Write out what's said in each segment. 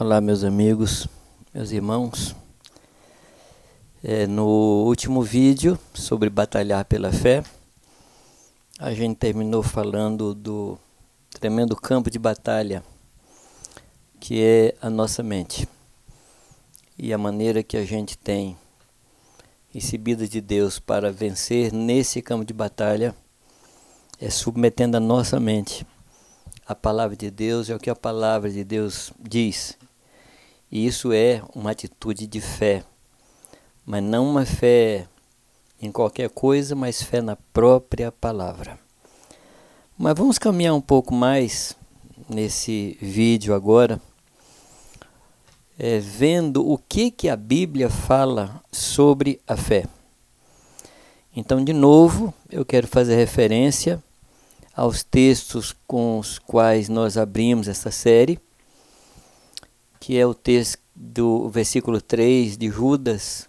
Olá, meus amigos, meus irmãos. É, no último vídeo sobre batalhar pela fé, a gente terminou falando do tremendo campo de batalha que é a nossa mente e a maneira que a gente tem recebida de Deus para vencer nesse campo de batalha é submetendo a nossa mente à palavra de Deus é o que a palavra de Deus diz e isso é uma atitude de fé, mas não uma fé em qualquer coisa, mas fé na própria palavra. Mas vamos caminhar um pouco mais nesse vídeo agora, é, vendo o que, que a Bíblia fala sobre a fé. Então, de novo, eu quero fazer referência aos textos com os quais nós abrimos essa série que é o texto do versículo 3 de Judas,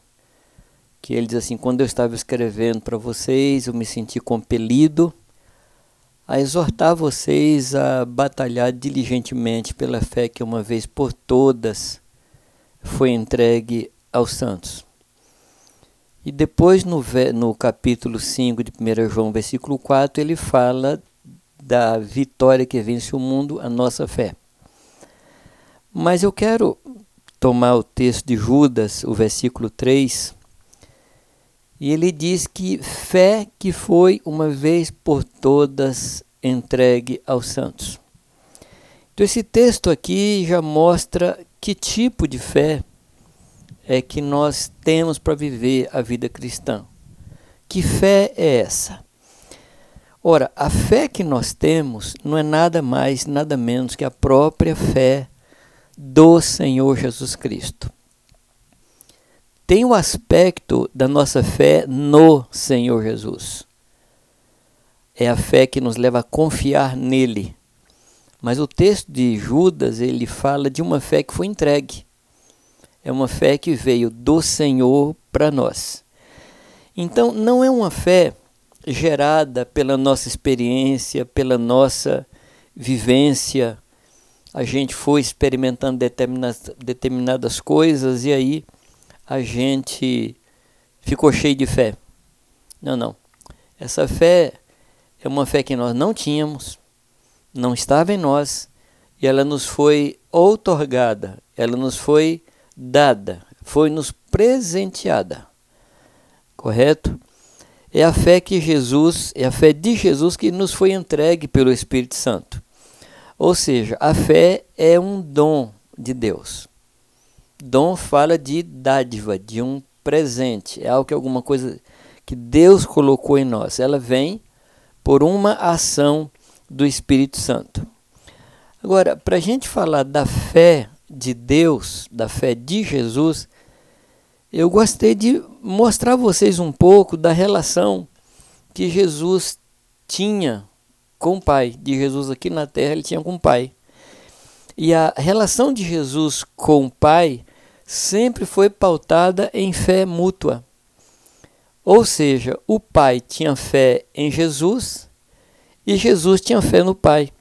que ele diz assim: Quando eu estava escrevendo para vocês, eu me senti compelido a exortar vocês a batalhar diligentemente pela fé que uma vez por todas foi entregue aos santos. E depois, no, no capítulo 5 de 1 João, versículo 4, ele fala da vitória que vence o mundo, a nossa fé. Mas eu quero tomar o texto de Judas, o versículo 3, e ele diz que fé que foi uma vez por todas entregue aos santos. Então, esse texto aqui já mostra que tipo de fé é que nós temos para viver a vida cristã. Que fé é essa? Ora, a fé que nós temos não é nada mais, nada menos que a própria fé do Senhor Jesus Cristo. Tem o aspecto da nossa fé no Senhor Jesus. É a fé que nos leva a confiar nele. Mas o texto de Judas, ele fala de uma fé que foi entregue. É uma fé que veio do Senhor para nós. Então, não é uma fé gerada pela nossa experiência, pela nossa vivência, a gente foi experimentando determinadas, determinadas coisas e aí a gente ficou cheio de fé. Não, não. Essa fé é uma fé que nós não tínhamos, não estava em nós, e ela nos foi outorgada, ela nos foi dada, foi nos presenteada. Correto? É a fé que Jesus, é a fé de Jesus que nos foi entregue pelo Espírito Santo. Ou seja, a fé é um dom de Deus. Dom fala de dádiva, de um presente, é algo que é alguma coisa que Deus colocou em nós. Ela vem por uma ação do Espírito Santo. Agora, para a gente falar da fé de Deus, da fé de Jesus, eu gostei de mostrar a vocês um pouco da relação que Jesus tinha com o Pai, de Jesus aqui na terra, ele tinha com o Pai. E a relação de Jesus com o Pai sempre foi pautada em fé mútua. Ou seja, o Pai tinha fé em Jesus e Jesus tinha fé no Pai.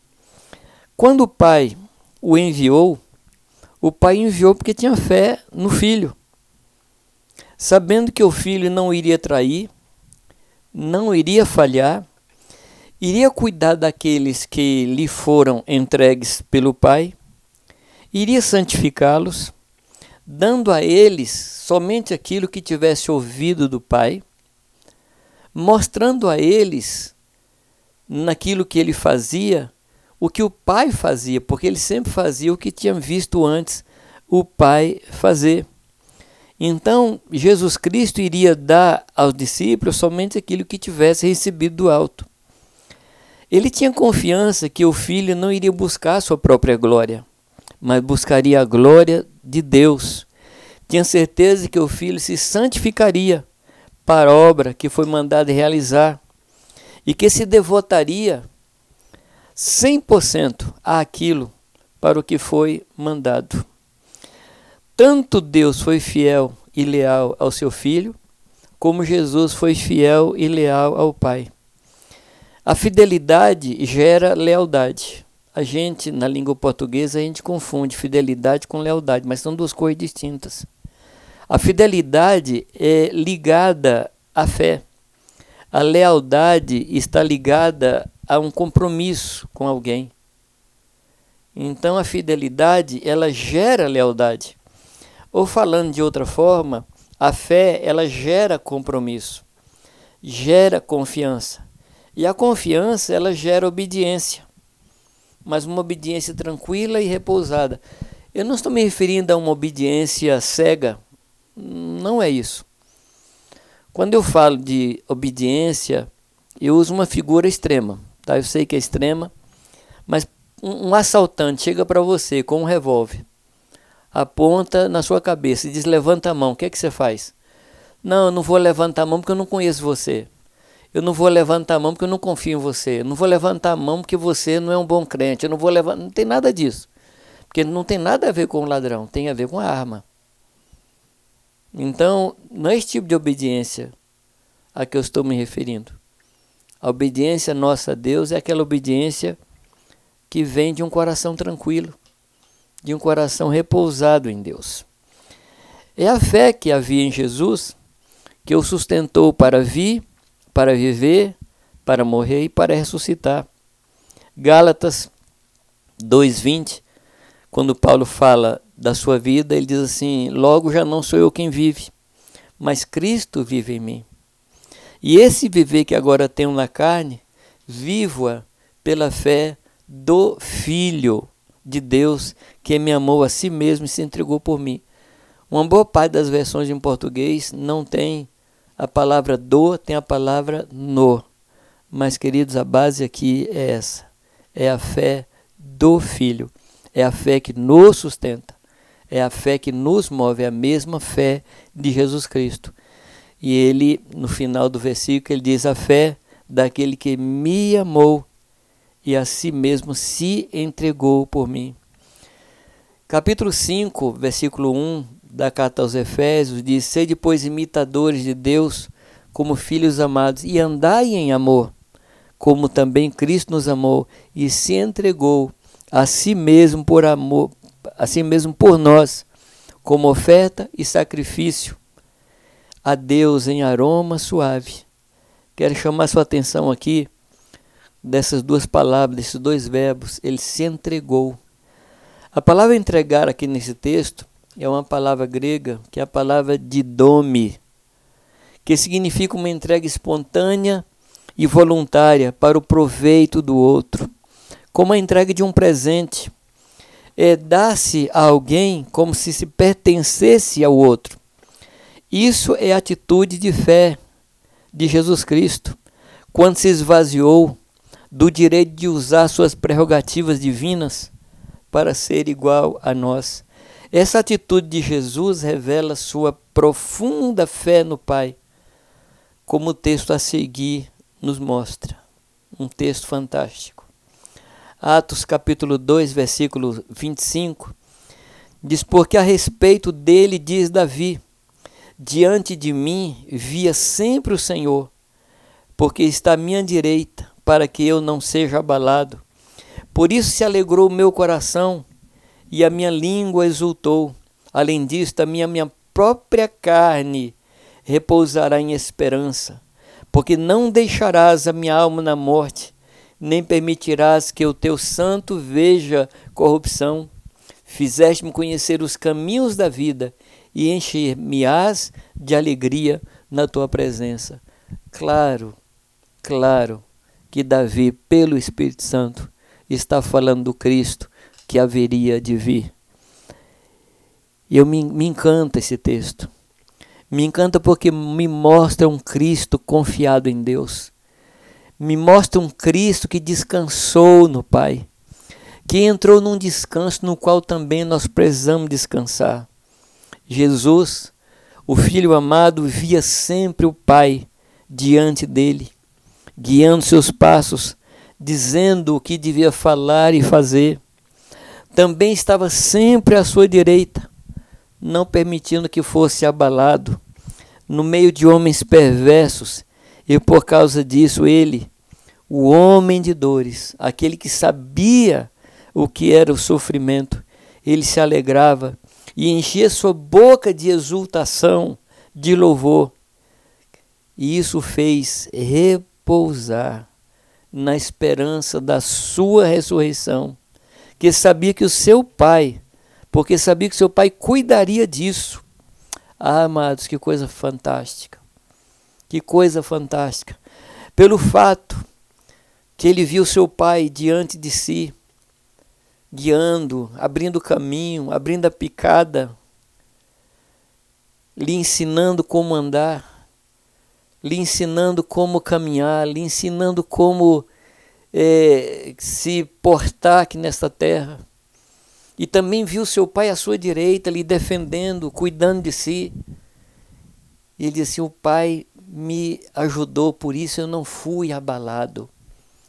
Quando o Pai o enviou, o Pai enviou porque tinha fé no Filho. Sabendo que o Filho não iria trair, não iria falhar, iria cuidar daqueles que lhe foram entregues pelo Pai, iria santificá-los, dando a eles somente aquilo que tivesse ouvido do Pai, mostrando a eles, naquilo que ele fazia, o que o Pai fazia, porque ele sempre fazia o que tinha visto antes o Pai fazer. Então, Jesus Cristo iria dar aos discípulos somente aquilo que tivesse recebido do alto. Ele tinha confiança que o filho não iria buscar sua própria glória, mas buscaria a glória de Deus. Tinha certeza que o filho se santificaria para a obra que foi mandado realizar e que se devotaria 100% àquilo para o que foi mandado. Tanto Deus foi fiel e leal ao seu filho, como Jesus foi fiel e leal ao Pai. A fidelidade gera lealdade. a gente, na língua portuguesa, a gente confunde fidelidade com lealdade, mas são duas coisas distintas. A fidelidade é ligada à fé. A lealdade está ligada a um compromisso com alguém. Então a fidelidade, ela gera lealdade. Ou falando de outra forma, a fé, ela gera compromisso, gera confiança. E a confiança, ela gera obediência. Mas uma obediência tranquila e repousada. Eu não estou me referindo a uma obediência cega. Não é isso. Quando eu falo de obediência, eu uso uma figura extrema. Tá? Eu sei que é extrema, mas um, assaltante chega para você com um revólver, aponta na sua cabeça e diz: levanta a mão. O que é que você faz? Não, eu não vou levantar a mão porque eu não conheço você. Eu não vou levantar a mão porque eu não confio em você. Eu não vou levantar a mão porque você não é um bom crente. Eu não vou levantar. Não tem nada disso. Porque não tem nada a ver com o ladrão, tem a ver com a arma. Então, não é esse tipo de obediência a que eu estou me referindo. A obediência nossa a Deus é aquela obediência que vem de um coração tranquilo, de um coração repousado em Deus. É a fé que havia em Jesus que o sustentou para vir, para viver, para morrer e para ressuscitar. Gálatas 2:20, quando Paulo fala da sua vida, ele diz assim: Logo já não sou eu quem vive, mas Cristo vive em mim. E esse viver que agora tenho na carne, vivo-a pela fé do Filho de Deus que me amou a si mesmo e se entregou por mim. Uma boa parte das versões em português não tem a palavra do, tem a palavra no. Mas, queridos, a base aqui é essa: é a fé do Filho, é a fé que nos sustenta, é a fé que nos move, é a mesma fé de Jesus Cristo. E ele, no final do versículo, ele diz: A fé daquele que me amou e a si mesmo se entregou por mim. Capítulo 5, versículo 1 da carta aos Efésios diz: Sede, pois, imitadores de Deus, como filhos amados, e andai em amor, como também Cristo nos amou e se entregou a si mesmo por amor, assim mesmo por nós, como oferta e sacrifício a Deus em aroma suave. Quero chamar sua atenção aqui dessas duas palavras, desses dois verbos, ele se entregou. A palavra entregar aqui nesse texto é uma palavra grega, que é a palavra didome, que significa uma entrega espontânea e voluntária para o proveito do outro, como a entrega de um presente é dar-se a alguém como se se pertencesse ao outro. Isso é atitude de fé de Jesus Cristo, quando se esvaziou do direito de usar suas prerrogativas divinas para ser igual a nós. Essa atitude de Jesus revela sua profunda fé no Pai, como o texto a seguir nos mostra. Um texto fantástico. Atos capítulo 2, versículo 25, diz: Porque a respeito dele diz Davi: Diante de mim via sempre o Senhor, porque está à minha direita, para que eu não seja abalado. Por isso se alegrou o meu coração e a minha língua exultou. Além também a minha própria carne repousará em esperança, porque não deixarás a minha alma na morte nem permitirás que o teu santo veja corrupção. Fizeste-me conhecer os caminhos da vida e encher-me-ás de alegria na tua presença. Claro, claro que Davi, pelo Espírito Santo, está falando do Cristo que haveria de vir. E eu me, me encanta esse texto. Me encanta porque me mostra um Cristo confiado em Deus me mostra um Cristo que descansou no Pai, que entrou num descanso no qual também nós precisamos descansar. Jesus, o Filho amado, via sempre o Pai diante dele, guiando seus passos, dizendo o que devia falar e fazer. Também estava sempre à sua direita, não permitindo que fosse abalado no meio de homens perversos, e por causa disso ele o homem de dores, aquele que sabia o que era o sofrimento, ele se alegrava e enchia sua boca de exultação, de louvor. E isso fez repousar na esperança da sua ressurreição, que sabia que o seu pai, porque sabia que seu pai cuidaria disso. Ah, amados, que coisa fantástica. Que coisa fantástica. Pelo fato que ele viu seu pai diante de si, guiando, abrindo o caminho, abrindo a picada, lhe ensinando como andar, lhe ensinando como caminhar, lhe ensinando como é, se portar aqui nesta terra. E também viu seu pai à sua direita, lhe defendendo, cuidando de si. E ele disse: O pai me ajudou, por isso eu não fui abalado.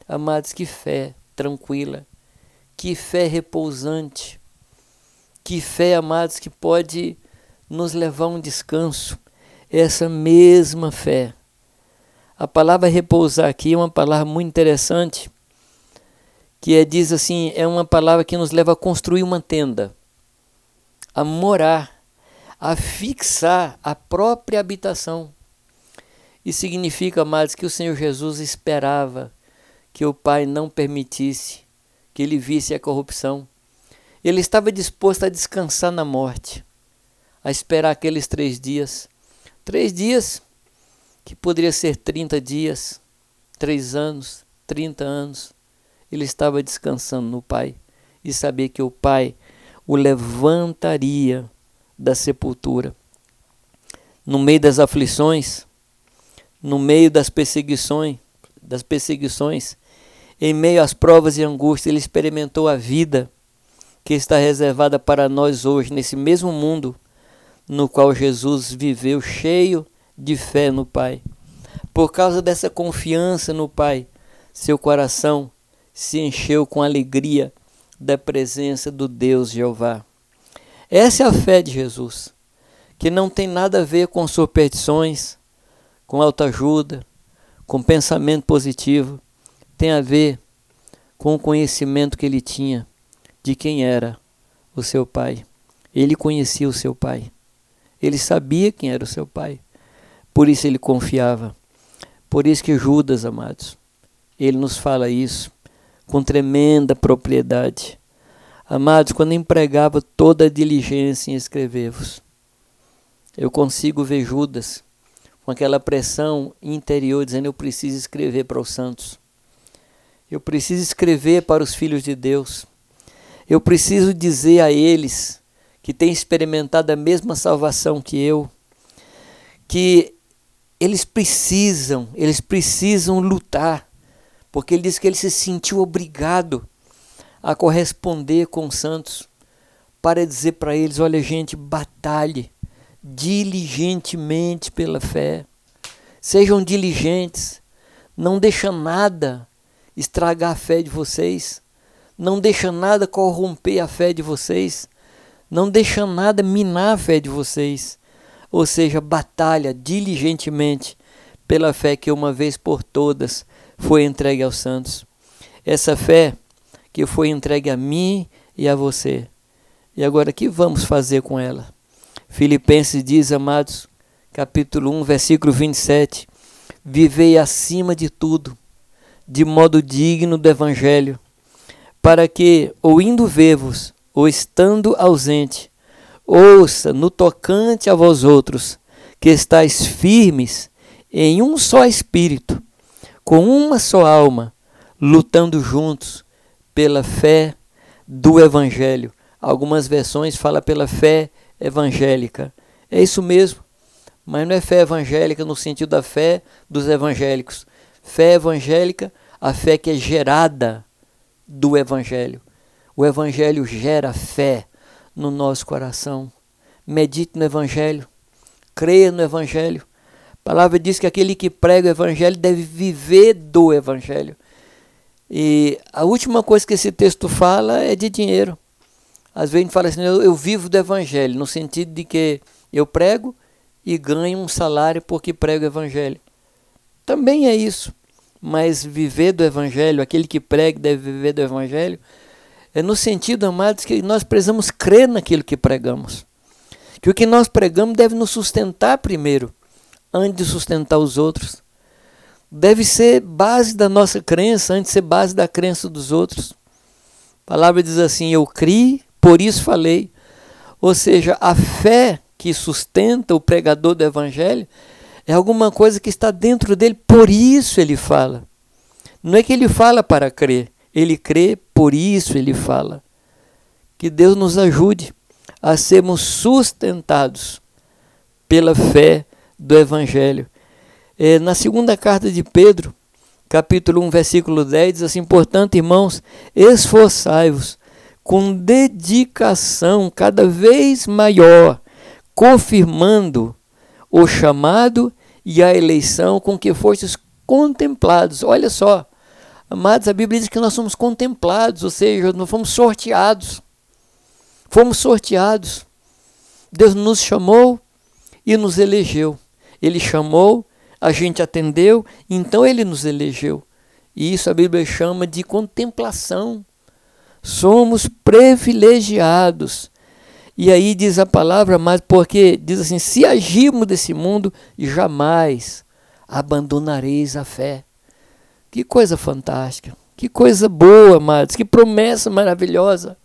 Amados, que fé tranquila que fé repousante, que fé, amados, que pode nos levar a um descanso. Essa mesma fé. A palavra repousar aqui é uma palavra muito interessante, que é, diz assim, é uma palavra que nos leva a construir uma tenda, a morar, a fixar a própria habitação. E significa, amados, que o Senhor Jesus esperava que o Pai não permitisse que ele visse a corrupção. Ele estava disposto a descansar na morte, a esperar aqueles três dias. Três dias que poderia ser 30 dias, três anos, 30 anos. Ele estava descansando no Pai e sabia que o Pai o levantaria da sepultura. No meio das aflições, no meio das perseguições, das perseguições, em meio às provas e angústias, ele experimentou a vida que está reservada para nós hoje, nesse mesmo mundo no qual Jesus viveu cheio de fé no Pai. Por causa dessa confiança no Pai, seu coração se encheu com alegria da presença do Deus Jeová. Essa é a fé de Jesus, que não tem nada a ver com superstições, com autoajuda, com pensamento positivo, tem a ver com o conhecimento que ele tinha de quem era o seu pai. Ele conhecia o seu pai. Ele sabia quem era o seu pai. Por isso ele confiava. Por isso que Judas, amados, ele nos fala isso com tremenda propriedade. Amados, quando empregava toda a diligência em escrever-vos, eu consigo ver Judas com aquela pressão interior, dizendo: Eu preciso escrever para os santos. Eu preciso escrever para os filhos de Deus. Eu preciso dizer a eles que têm experimentado a mesma salvação que eu, que eles precisam, eles precisam lutar, porque ele diz que ele se sentiu obrigado a corresponder com os santos para dizer para eles: olha, gente, batalhe diligentemente pela fé. Sejam diligentes, não deixa nada estragar a fé de vocês, não deixa nada corromper a fé de vocês, não deixa nada minar a fé de vocês. Ou seja, batalha diligentemente pela fé que uma vez por todas foi entregue aos santos. Essa fé que foi entregue a mim e a você. E agora, o que vamos fazer com ela? Filipenses diz, amados, capítulo 1, versículo 27, Vivei acima de tudo de modo digno do Evangelho, para que, ou indo ver-vos, ou estando ausente, ouça no tocante a vós outros, que estáis firmes em um só espírito, com uma só alma, lutando juntos pela fé do Evangelho. Algumas versões falam pela fé evangélica. É isso mesmo, mas não é fé evangélica no sentido da fé dos evangélicos, Fé evangélica, a fé que é gerada do Evangelho. O Evangelho gera fé no nosso coração. Medite no Evangelho, creia no Evangelho. A palavra diz que aquele que prega o Evangelho deve viver do Evangelho. E a última coisa que esse texto fala é de dinheiro. Às vezes a gente fala assim, eu, eu vivo do Evangelho, no sentido de que eu prego e ganho um salário porque prego o Evangelho. Também é isso. Mas viver do Evangelho, aquele que prega deve viver do Evangelho, É no sentido, amados, que nós precisamos crer naquilo que pregamos. Que o que nós pregamos deve nos sustentar primeiro, antes de sustentar os outros. Deve ser base da nossa crença, antes de ser base da crença dos outros. A palavra diz assim: Eu criei, por isso falei. Ou seja, a fé que sustenta o pregador do evangelho é alguma coisa que está dentro dele, por isso ele fala. Não é que ele fala para crer, ele crê, por isso ele fala. Que Deus nos ajude a sermos sustentados pela fé do Evangelho. É, na segunda carta de Pedro, capítulo 1, versículo 10, diz assim: Portanto, irmãos, esforçai-vos com dedicação cada vez maior, confirmando o chamado e a eleição com que fostes contemplados. Olha só, amados, a Bíblia diz que nós somos contemplados, ou seja, nós fomos sorteados. Fomos sorteados. Deus nos chamou e nos elegeu. Ele chamou, a gente atendeu, então ele nos elegeu. E isso a Bíblia chama de contemplação. Somos privilegiados. E aí diz a palavra, mas porque diz assim: se agirmos desse mundo, jamais abandonareis a fé. Que coisa fantástica, que coisa boa, amados, que promessa maravilhosa.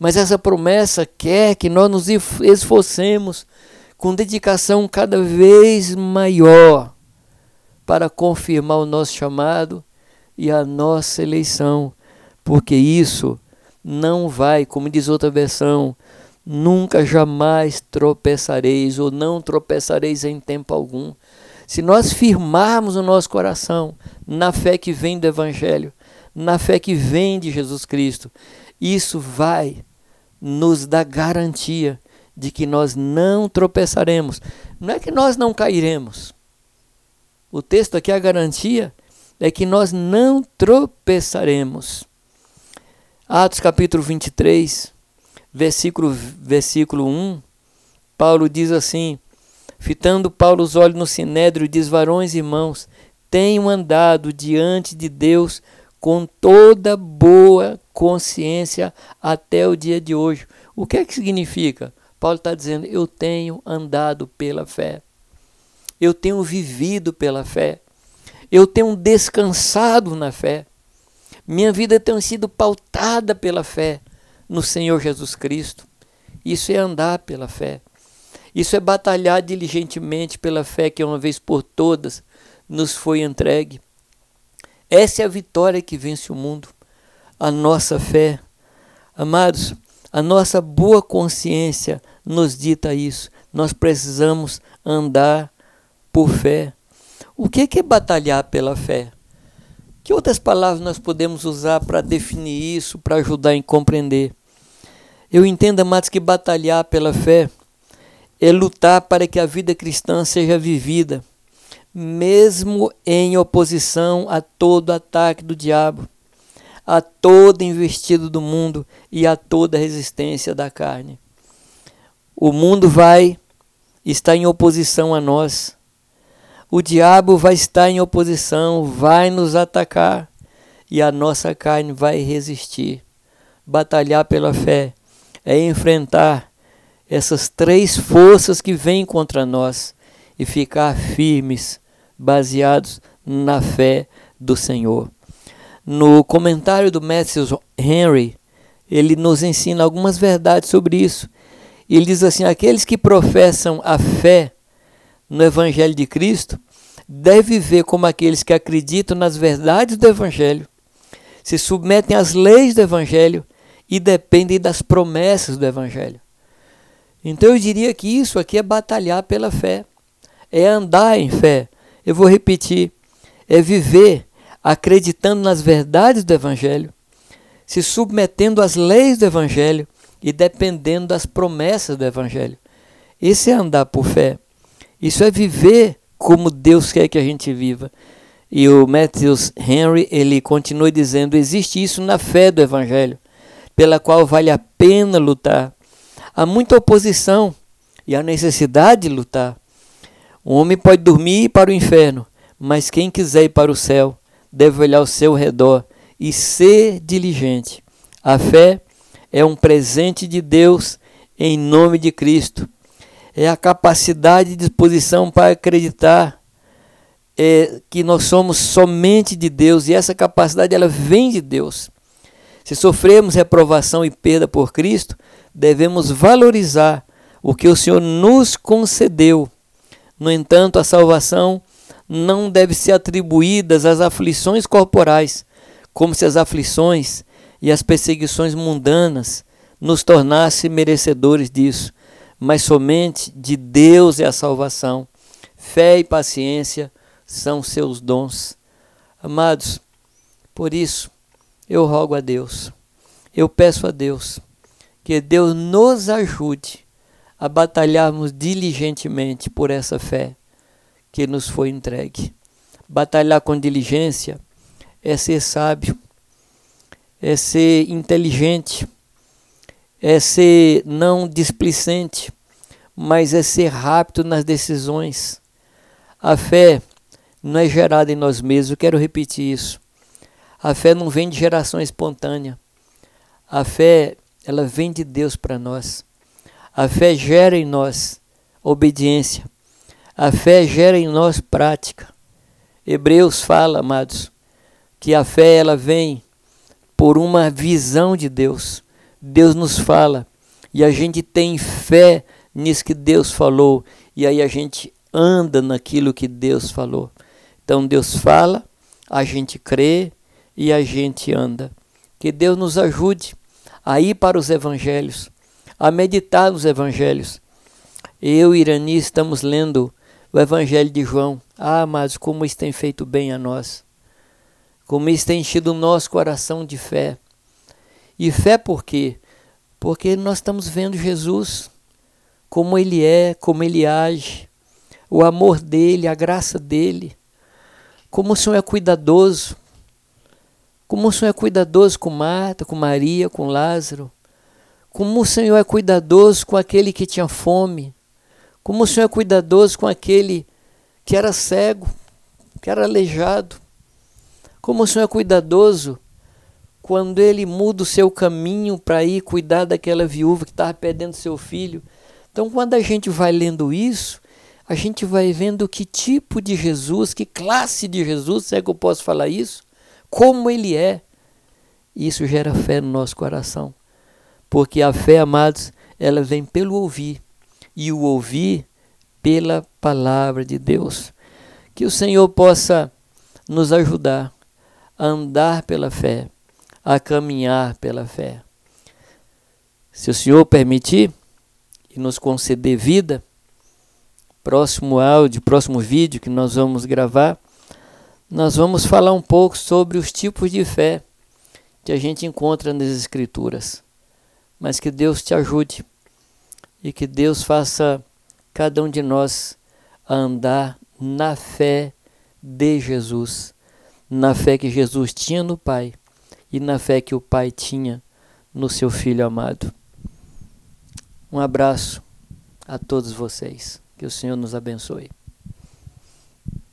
Mas essa promessa quer que nós nos esforcemos com dedicação cada vez maior para confirmar o nosso chamado e a nossa eleição, porque isso não vai, como diz outra versão, nunca jamais tropeçareis ou não tropeçareis em tempo algum. Se nós firmarmos o nosso coração na fé que vem do Evangelho, na fé que vem de Jesus Cristo, isso vai nos dá garantia de que nós não tropeçaremos. Não é que nós não cairemos. O texto aqui, a garantia é que nós não tropeçaremos. Atos capítulo 23, versículo, versículo 1, Paulo diz assim: Fitando Paulo os olhos no sinédrio, diz: Varões e irmãos, tenham andado diante de Deus com toda boa consciência até o dia de hoje. O que é que significa? Paulo está dizendo: eu tenho andado pela fé, eu tenho vivido pela fé, eu tenho descansado na fé, minha vida tem sido pautada pela fé no Senhor Jesus Cristo. Isso é andar pela fé. Isso é batalhar diligentemente pela fé que uma vez por todas nos foi entregue. Essa é a vitória que vence o mundo, a nossa fé. Amados, a nossa boa consciência nos dita isso. Nós precisamos andar por fé. O que é batalhar pela fé? Que outras palavras nós podemos usar para definir isso, para ajudar em compreender? Eu entendo, amados, que batalhar pela fé é lutar para que a vida cristã seja vivida mesmo em oposição a todo ataque do diabo, a todo investido do mundo e a toda resistência da carne. O mundo vai estar em oposição a nós. O diabo vai estar em oposição, vai nos atacar e a nossa carne vai resistir. Batalhar pela fé é enfrentar essas três forças que vêm contra nós e ficar firmes baseados na fé do Senhor. No comentário do Matthew Henry, ele nos ensina algumas verdades sobre isso. Ele diz assim: aqueles que professam a fé no Evangelho de Cristo devem viver como aqueles que acreditam nas verdades do Evangelho, se submetem às leis do Evangelho e dependem das promessas do Evangelho. Então eu diria que isso aqui é batalhar pela fé, é andar em fé, eu vou repetir: é viver acreditando nas verdades do Evangelho, se submetendo às leis do Evangelho e dependendo das promessas do Evangelho. Esse é andar por fé. Isso é viver como Deus quer que a gente viva. E o Matthews Henry, ele continua dizendo: existe isso na fé do Evangelho, pela qual vale a pena lutar. Há muita oposição e a necessidade de lutar. O homem pode dormir para o inferno, mas quem quiser ir para o céu deve olhar ao seu redor e ser diligente A fé é um presente de Deus em nome de Cristo. É a capacidade e disposição para acreditar é, que nós somos somente de Deus e essa capacidade ela vem de Deus. Se sofremos reprovação e perda por Cristo, devemos valorizar o que o Senhor nos concedeu. No entanto, a salvação não deve ser atribuída às aflições corporais, como se as aflições e as perseguições mundanas nos tornassem merecedores disso, mas somente de Deus é a salvação. Fé e paciência são seus dons. Amados, por isso eu rogo a Deus, eu peço a Deus que Deus nos ajude a batalharmos diligentemente por essa fé que nos foi entregue. Batalhar com diligência é ser sábio, é ser inteligente, é ser não displicente, mas é ser rápido nas decisões. A fé não é gerada em nós mesmos. Eu quero repetir isso. A fé não vem de geração espontânea. A fé, ela vem de Deus para nós. A fé gera em nós obediência. A fé gera em nós prática. Hebreus fala, amados, que a fé ela vem por uma visão de Deus. Deus nos fala e a gente tem fé nisso que Deus falou e aí a gente anda naquilo que Deus falou. Então Deus fala, a gente crê e a gente anda. Que Deus nos ajude a ir para os evangelhos, a meditar nos evangelhos. Eu e Irani estamos lendo o evangelho de João. Ah, mas como isso tem feito bem a nós. Como isso tem enchido o nosso coração de fé. E fé por quê? Porque nós estamos vendo Jesus, como ele é, como ele age, o amor dele, a graça dele como o Senhor é cuidadoso. Como o Senhor é cuidadoso com Marta, com Maria, com Lázaro. Como o Senhor é cuidadoso com aquele que tinha fome. Como o Senhor é cuidadoso com aquele que era cego, que era aleijado. Como o Senhor é cuidadoso quando ele muda o seu caminho para ir cuidar daquela viúva que estava perdendo seu filho. Então, quando a gente vai lendo isso, a gente vai vendo que tipo de Jesus, que classe de Jesus, se é que eu posso falar isso, como ele é. Isso gera fé no nosso coração. Porque a fé, amados, ela vem pelo ouvir. E o ouvir pela palavra de Deus. Que o Senhor possa nos ajudar a andar pela fé, a caminhar pela fé. Se o Senhor permitir e nos conceder vida, próximo áudio, próximo vídeo que nós vamos gravar, nós vamos falar um pouco sobre os tipos de fé que a gente encontra nas Escrituras. Mas que Deus te ajude e que Deus faça cada um de nós andar na fé de Jesus, na fé que Jesus tinha no Pai e na fé que o Pai tinha no seu Filho amado. Um abraço a todos vocês. Que o Senhor nos abençoe.